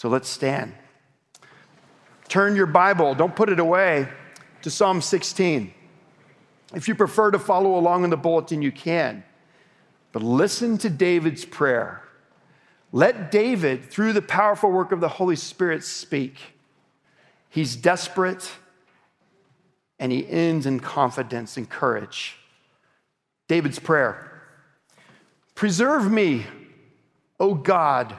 So let's stand. Turn your Bible, don't put it away, to Psalm 16. If you prefer to follow along in the bulletin, you can. But listen to David's prayer. Let David, through the powerful work of the Holy Spirit, speak. He's desperate and he ends in confidence and courage. David's prayer Preserve me, O God,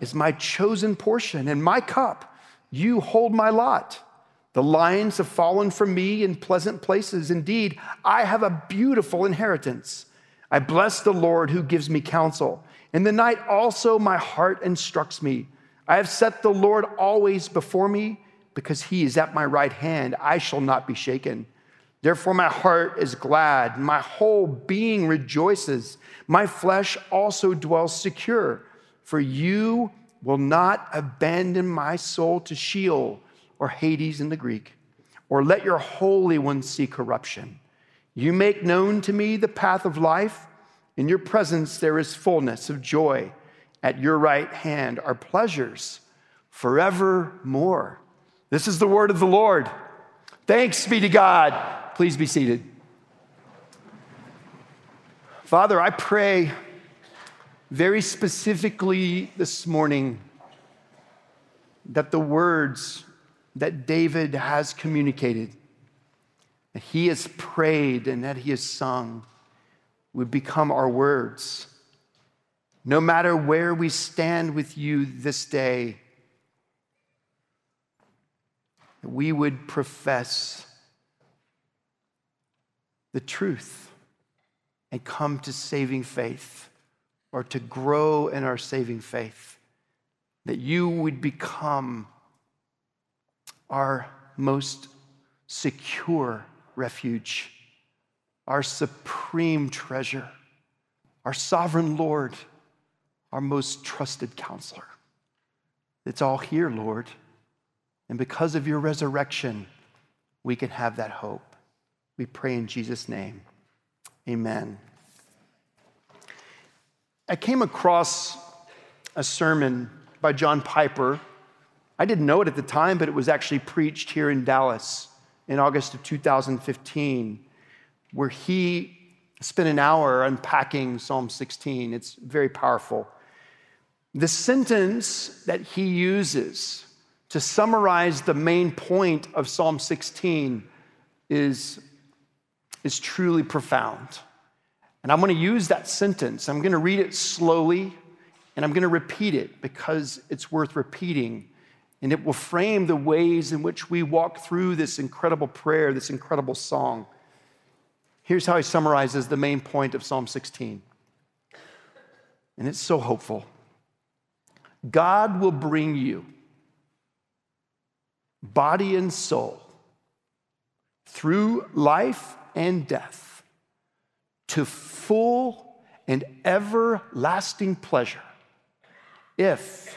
is my chosen portion and my cup. You hold my lot. The lines have fallen from me in pleasant places. Indeed, I have a beautiful inheritance. I bless the Lord who gives me counsel. In the night also my heart instructs me. I have set the Lord always before me because he is at my right hand. I shall not be shaken. Therefore, my heart is glad, my whole being rejoices. My flesh also dwells secure, for you will not abandon my soul to Sheol or Hades in the Greek, or let your Holy One see corruption. You make known to me the path of life. In your presence there is fullness of joy. At your right hand are pleasures forevermore. This is the word of the Lord. Thanks be to God. Please be seated. Father, I pray very specifically this morning that the words that David has communicated, that he has prayed and that he has sung, would become our words. No matter where we stand with you this day, we would profess the truth and come to saving faith or to grow in our saving faith. That you would become our most secure refuge, our supreme treasure, our sovereign Lord, our most trusted counselor. It's all here, Lord. And because of your resurrection, we can have that hope. We pray in Jesus' name. Amen. I came across a sermon by John Piper I didn't know it at the time, but it was actually preached here in Dallas in August of 2015, where he spent an hour unpacking Psalm 16. It's very powerful. The sentence that he uses to summarize the main point of Psalm 16 is, is truly profound. And I'm going to use that sentence. I'm going to read it slowly and I'm going to repeat it because it's worth repeating and it will frame the ways in which we walk through this incredible prayer, this incredible song. Here's how he summarizes the main point of Psalm 16. And it's so hopeful God will bring you, body and soul, through life and death to full and everlasting pleasure if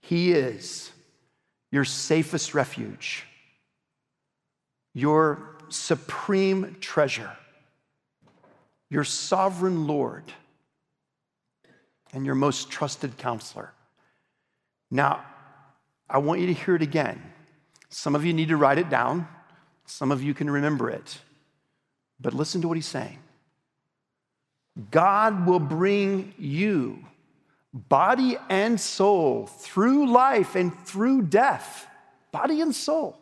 he is your safest refuge, your supreme treasure, your sovereign Lord, and your most trusted counselor. Now, I want you to hear it again. Some of you need to write it down, some of you can remember it. But listen to what he's saying. God will bring you body and soul, through life and through death, body and soul,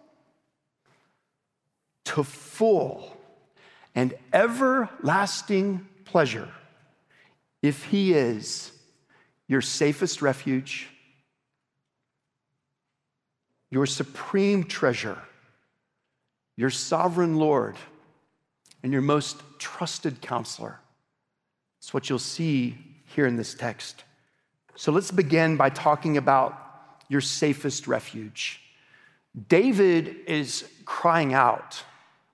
to full and everlasting pleasure if He is your safest refuge, your supreme treasure, your sovereign Lord, and your most trusted counselor. It's what you'll see here in this text. So let's begin by talking about your safest refuge. David is crying out.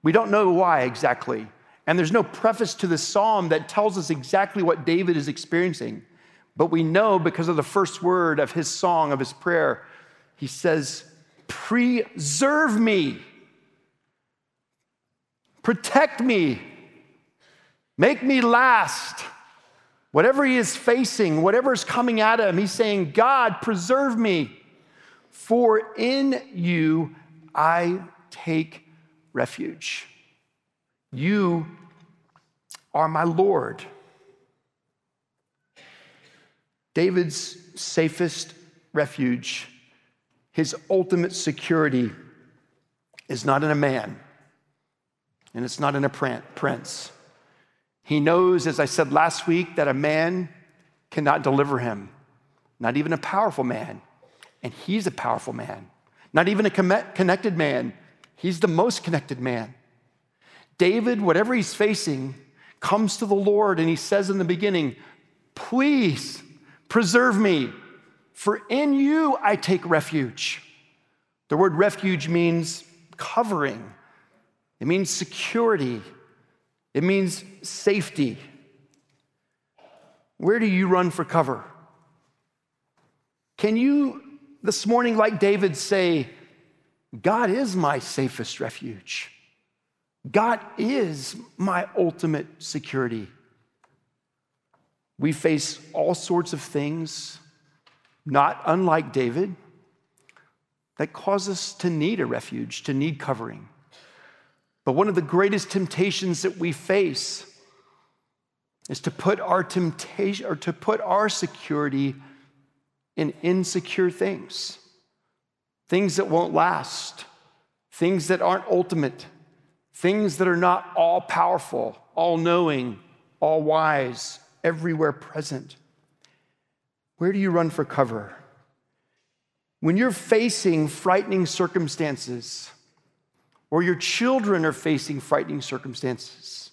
We don't know why exactly. And there's no preface to this psalm that tells us exactly what David is experiencing. But we know because of the first word of his song, of his prayer, he says, Preserve me, protect me, make me last. Whatever he is facing, whatever is coming at him, he's saying, God, preserve me. For in you I take refuge. You are my Lord. David's safest refuge, his ultimate security, is not in a man and it's not in a prince. He knows, as I said last week, that a man cannot deliver him, not even a powerful man. And he's a powerful man, not even a connected man. He's the most connected man. David, whatever he's facing, comes to the Lord and he says in the beginning, Please preserve me, for in you I take refuge. The word refuge means covering, it means security, it means safety. Where do you run for cover? Can you this morning, like David, say, God is my safest refuge? God is my ultimate security. We face all sorts of things, not unlike David, that cause us to need a refuge, to need covering. But one of the greatest temptations that we face is to put our temptation or to put our security in insecure things, things that won't last, things that aren't ultimate, things that are not all powerful, all knowing, all wise, everywhere present. Where do you run for cover? When you're facing frightening circumstances, or your children are facing frightening circumstances,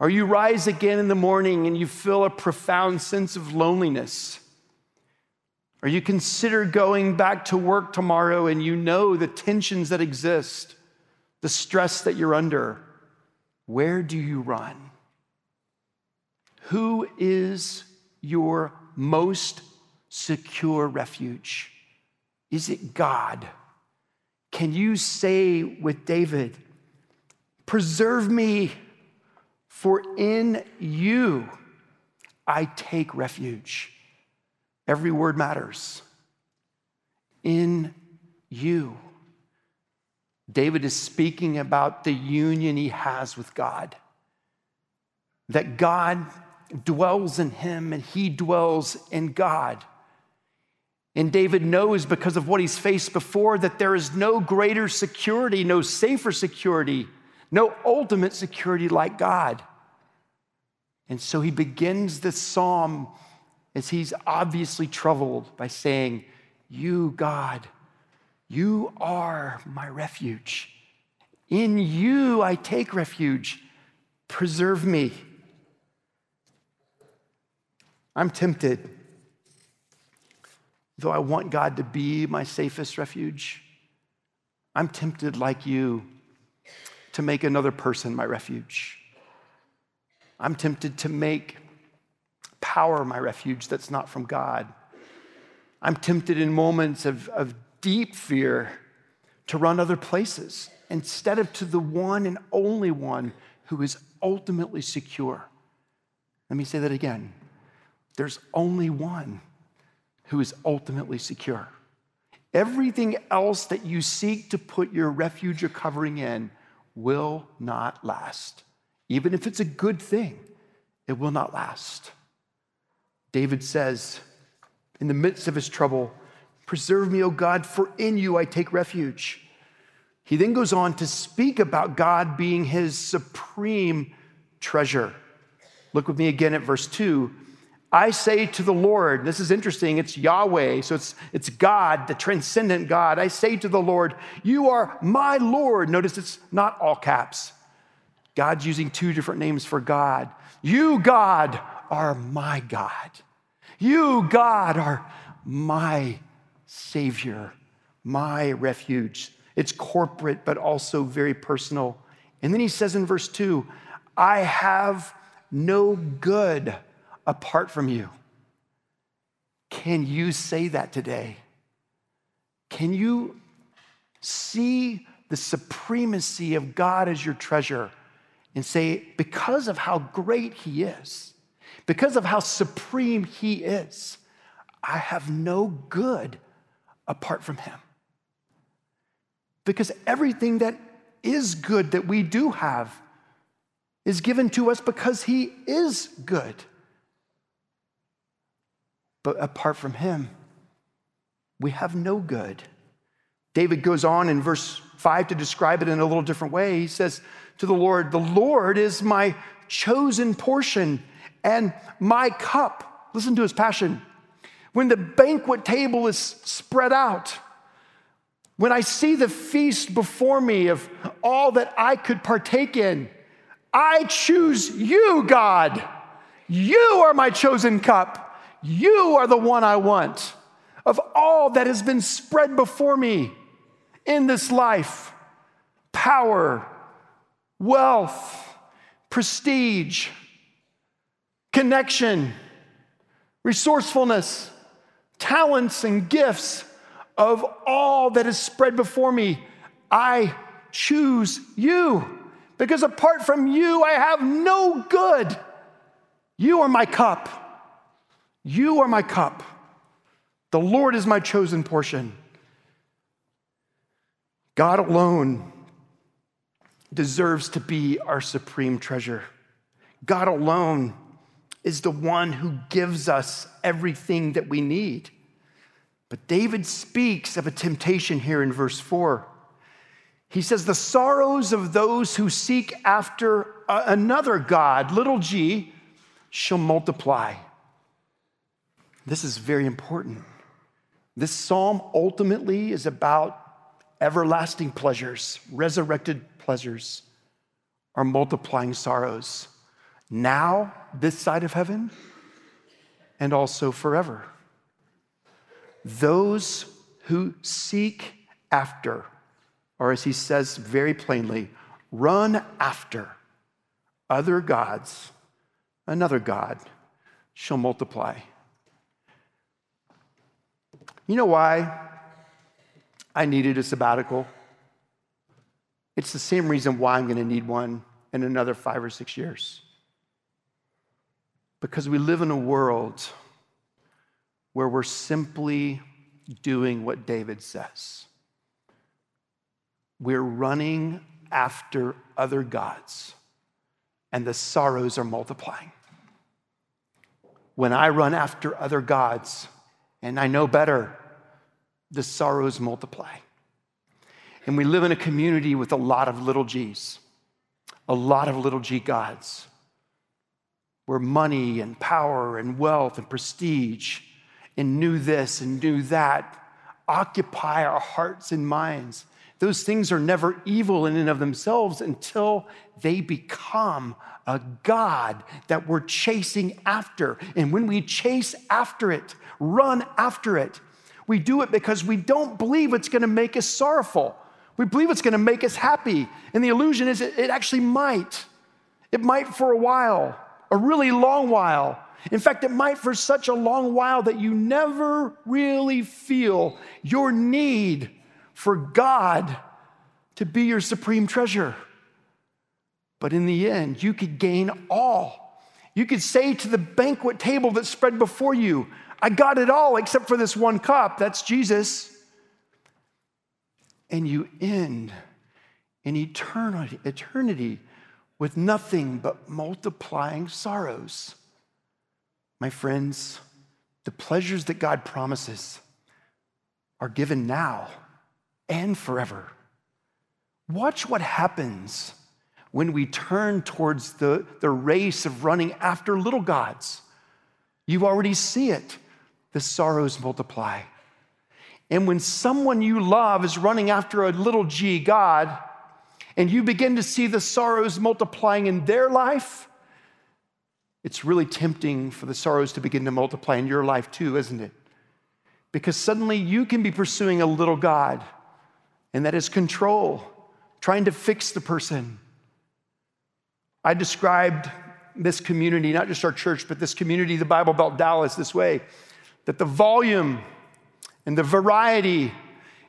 or you rise again in the morning and you feel a profound sense of loneliness, or you consider going back to work tomorrow and you know the tensions that exist, the stress that you're under, where do you run? Who is your most secure refuge? Is it God? Can you say with David, Preserve me, for in you I take refuge? Every word matters. In you. David is speaking about the union he has with God. That God dwells in him and he dwells in God. And David knows because of what he's faced before that there is no greater security, no safer security, no ultimate security like God. And so he begins this psalm as he's obviously troubled by saying, You, God, you are my refuge. In you I take refuge. Preserve me. I'm tempted, though I want God to be my safest refuge, I'm tempted, like you, to make another person my refuge. I'm tempted to make power my refuge that's not from God. I'm tempted in moments of, of deep fear to run other places instead of to the one and only one who is ultimately secure. Let me say that again. There's only one who is ultimately secure. Everything else that you seek to put your refuge or covering in will not last. Even if it's a good thing, it will not last. David says, in the midst of his trouble, Preserve me, O God, for in you I take refuge. He then goes on to speak about God being his supreme treasure. Look with me again at verse 2. I say to the Lord, this is interesting, it's Yahweh, so it's, it's God, the transcendent God. I say to the Lord, You are my Lord. Notice it's not all caps. God's using two different names for God. You, God, are my God. You, God, are my Savior, my refuge. It's corporate, but also very personal. And then he says in verse 2 I have no good apart from you. Can you say that today? Can you see the supremacy of God as your treasure and say, because of how great He is, because of how supreme He is, I have no good apart from Him. Because everything that is good that we do have is given to us because He is good. But apart from Him, we have no good. David goes on in verse 5 to describe it in a little different way. He says to the Lord, The Lord is my chosen portion and my cup. Listen to his passion. When the banquet table is spread out, when I see the feast before me of all that I could partake in, I choose you, God. You are my chosen cup. You are the one I want. Of all that has been spread before me in this life power, wealth, prestige, connection, resourcefulness, talents, and gifts of all that is spread before me. I choose you because apart from you, I have no good. You are my cup. You are my cup. The Lord is my chosen portion. God alone deserves to be our supreme treasure. God alone is the one who gives us everything that we need. But David speaks of a temptation here in verse 4. He says, The sorrows of those who seek after another God, little g, shall multiply. This is very important. This psalm ultimately is about everlasting pleasures, resurrected pleasures, are multiplying sorrows now, this side of heaven, and also forever. Those who seek after, or as he says very plainly, run after other gods, another God shall multiply. You know why I needed a sabbatical. It's the same reason why I'm going to need one in another five or six years. Because we live in a world where we're simply doing what David says. We're running after other gods, and the sorrows are multiplying. When I run after other gods, and I know better, the sorrows multiply. And we live in a community with a lot of little g's, a lot of little g gods, where money and power and wealth and prestige and new this and new that occupy our hearts and minds. Those things are never evil in and of themselves until they become a God that we're chasing after. And when we chase after it, run after it, we do it because we don't believe it's going to make us sorrowful. We believe it's going to make us happy. And the illusion is it, actually might. It might for a while, a really long while. In fact, it might for such a long while that you never really feel your need for God to be your supreme treasure. But in the end, you could gain all. You could say to the banquet table that's spread before you, I got it all except for this one cup. That's Jesus. And you end in eternity, eternity with nothing but multiplying sorrows. My friends, the pleasures that God promises are given now and forever. Watch what happens when we turn towards the, the race of running after little gods. You already see it the sorrows multiply. And when someone you love is running after a little g God, and you begin to see the sorrows multiplying in their life, it's really tempting for the sorrows to begin to multiply in your life too, isn't it? Because suddenly you can be pursuing a little God, and that is control, trying to fix the person. I described this community, not just our church, but this community, the Bible Belt Dallas, this way that the volume and the variety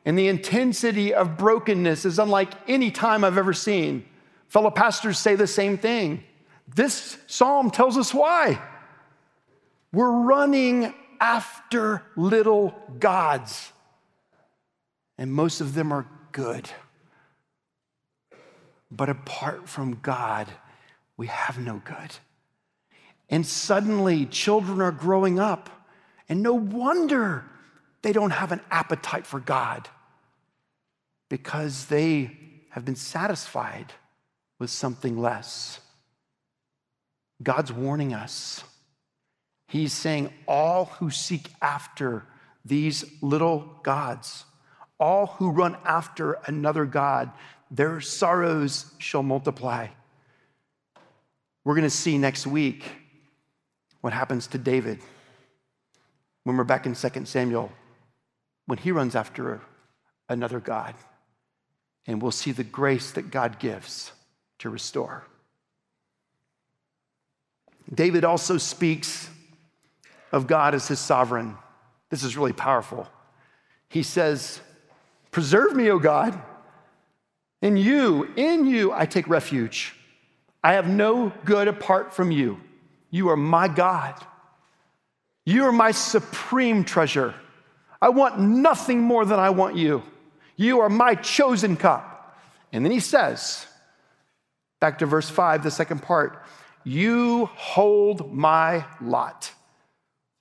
and the intensity of brokenness is unlike any time I've ever seen. Fellow pastors say the same thing. This psalm tells us why. We're running after little gods, and most of them are good. But apart from God, we have no good. And suddenly, children are growing up, and no wonder they don't have an appetite for God because they have been satisfied with something less. God's warning us. He's saying, All who seek after these little gods, all who run after another God, their sorrows shall multiply. We're going to see next week what happens to David when we're back in 2 Samuel, when he runs after another God. And we'll see the grace that God gives to restore. David also speaks of God as his sovereign. This is really powerful. He says, Preserve me, O God. In you, in you, I take refuge. I have no good apart from you. You are my God. You are my supreme treasure. I want nothing more than I want you. You are my chosen cup. And then he says, back to verse five, the second part, you hold my lot.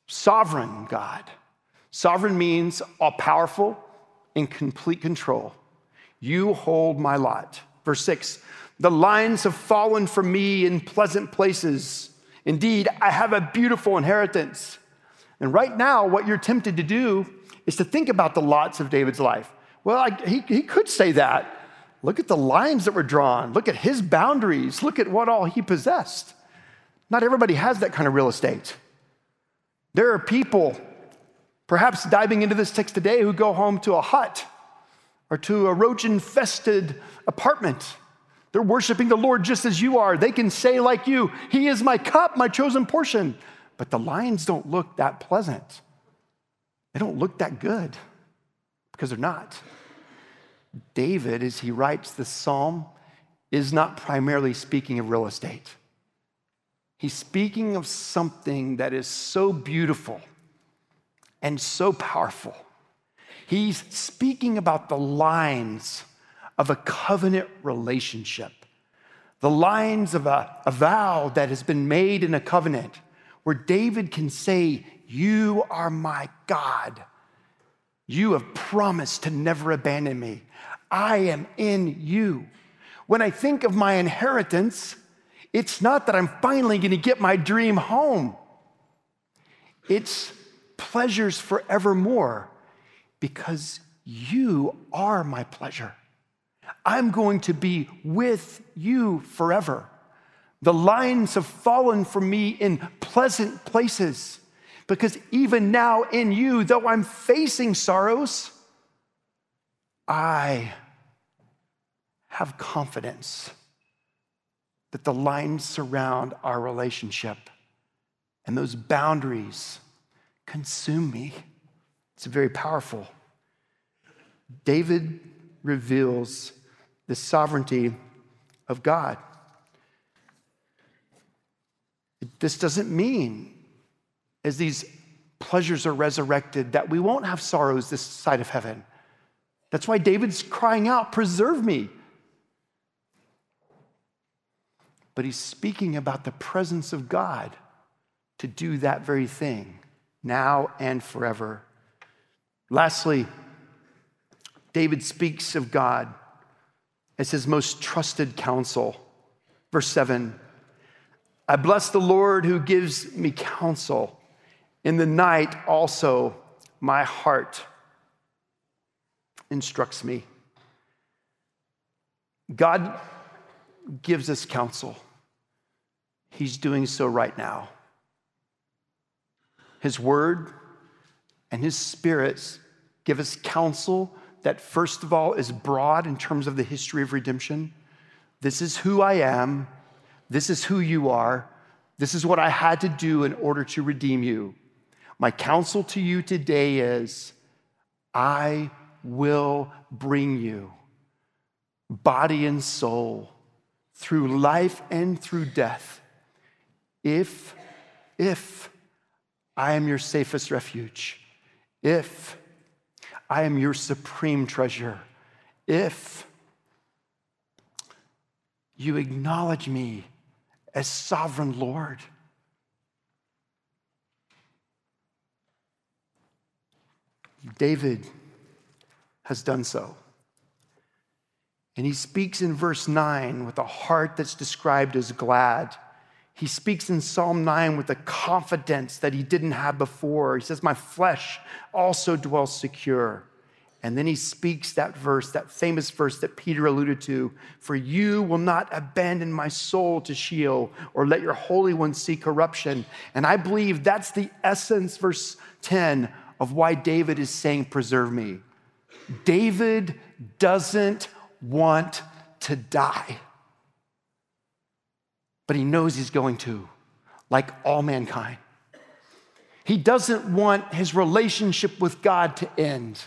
Sovereign God. Sovereign means all powerful, in complete control. You hold my lot. Verse six, the lines have fallen for me in pleasant places. Indeed, I have a beautiful inheritance. And right now, what you're tempted to do is to think about the lots of David's life. Well, I, he, he could say that. Look at the lines that were drawn. Look at his boundaries. Look at what all he possessed. Not everybody has that kind of real estate. There are people, perhaps diving into this text today, who go home to a hut or to a roach infested apartment. They're worshiping the Lord just as you are. They can say, like you, He is my cup, my chosen portion. But the lines don't look that pleasant. They don't look that good because they're not. David, as he writes the psalm, is not primarily speaking of real estate. He's speaking of something that is so beautiful and so powerful. He's speaking about the lines of a covenant relationship, the lines of a, a vow that has been made in a covenant where David can say, You are my God. You have promised to never abandon me. I am in you. When I think of my inheritance, it's not that I'm finally going to get my dream home. It's pleasures forevermore because you are my pleasure. I'm going to be with you forever. The lines have fallen for me in pleasant places because even now in you, though I'm facing sorrows, I have confidence that the lines surround our relationship and those boundaries consume me. It's very powerful. David reveals the sovereignty of God. This doesn't mean, as these pleasures are resurrected, that we won't have sorrows this side of heaven. That's why David's crying out, Preserve me. But he's speaking about the presence of God to do that very thing now and forever. Lastly, David speaks of God as his most trusted counsel. Verse 7 I bless the Lord who gives me counsel. In the night also, my heart instructs me. God gives us counsel. He's doing so right now. His word and his spirits give us counsel that, first of all, is broad in terms of the history of redemption. This is who I am. This is who you are. This is what I had to do in order to redeem you. My counsel to you today is I will bring you, body and soul, through life and through death, if, if I am your safest refuge, if I am your supreme treasure, if you acknowledge me as sovereign Lord. David has done so. And he speaks in verse 9 with a heart that's described as glad. He speaks in Psalm 9 with a confidence that he didn't have before. He says, My flesh also dwells secure. And then he speaks that verse, that famous verse that Peter alluded to For you will not abandon my soul to Sheol or let your Holy One see corruption. And I believe that's the essence, verse 10, of why David is saying, Preserve me. David doesn't want to die, but he knows he's going to, like all mankind. He doesn't want his relationship with God to end.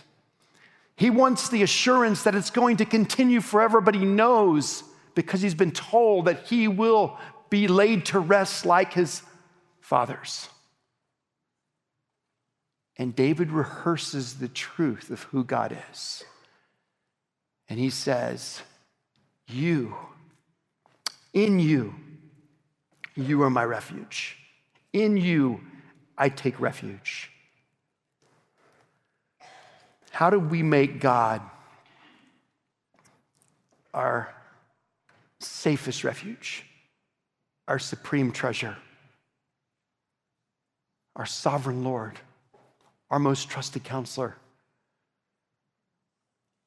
He wants the assurance that it's going to continue forever, but he knows because he's been told that he will be laid to rest like his fathers. And David rehearses the truth of who God is. And he says, You, in you, you are my refuge. In you, I take refuge. How do we make God our safest refuge, our supreme treasure, our sovereign Lord, our most trusted counselor?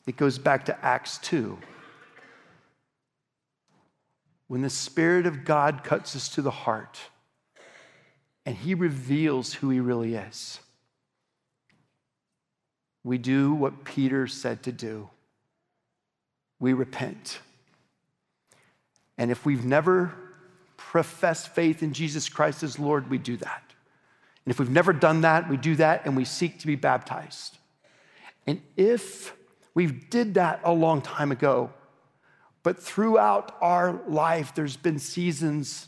It goes back to Acts 2. When the Spirit of God cuts us to the heart and He reveals who He really is, we do what Peter said to do we repent. And if we've never professed faith in Jesus Christ as Lord, we do that. And if we've never done that, we do that and we seek to be baptized. And if we did that a long time ago. But throughout our life, there's been seasons,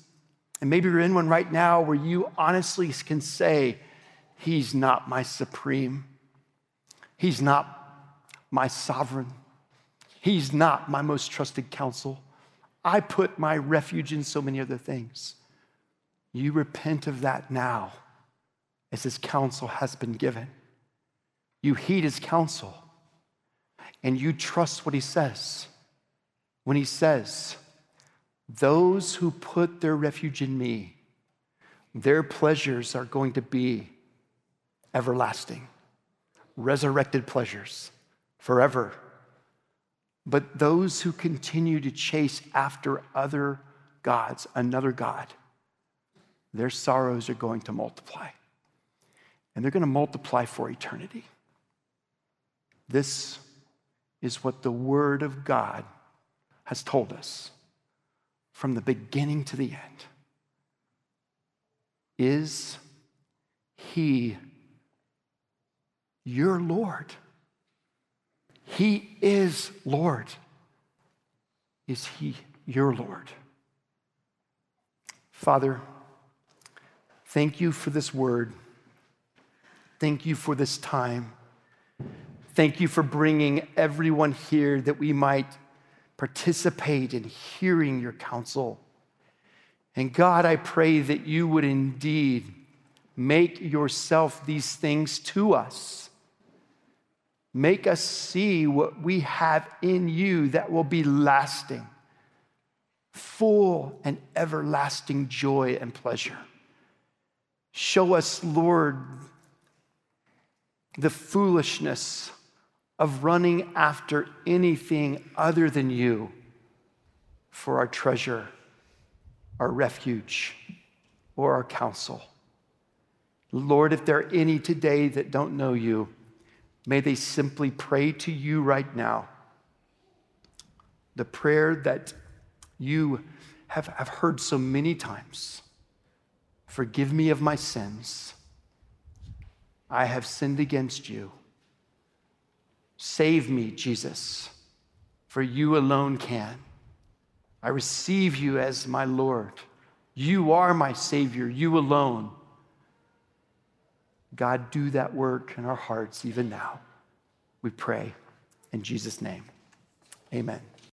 and maybe you're in one right now where you honestly can say, He's not my supreme. He's not my sovereign. He's not my most trusted counsel. I put my refuge in so many other things. You repent of that now as his counsel has been given. You heed his counsel and you trust what he says. When he says, Those who put their refuge in me, their pleasures are going to be everlasting, resurrected pleasures forever. But those who continue to chase after other gods, another God, their sorrows are going to multiply. And they're going to multiply for eternity. This is what the Word of God has told us from the beginning to the end. Is He your Lord? He is Lord. Is He your Lord? Father, thank you for this word. Thank you for this time. Thank you for bringing everyone here that we might participate in hearing your counsel. And God, I pray that you would indeed make yourself these things to us. Make us see what we have in you that will be lasting, full and everlasting joy and pleasure. Show us, Lord, the foolishness of running after anything other than you for our treasure our refuge, or our counsel. Lord, if there are any today that don't know you, may they simply pray to you right now. The prayer that you have, have heard so many times Forgive me of my sins. I have sinned against you. Save me, Jesus, for you alone can. I receive you as my Lord. You are my Savior, you alone. God, do that work in our hearts even now. We pray in Jesus' name. Amen.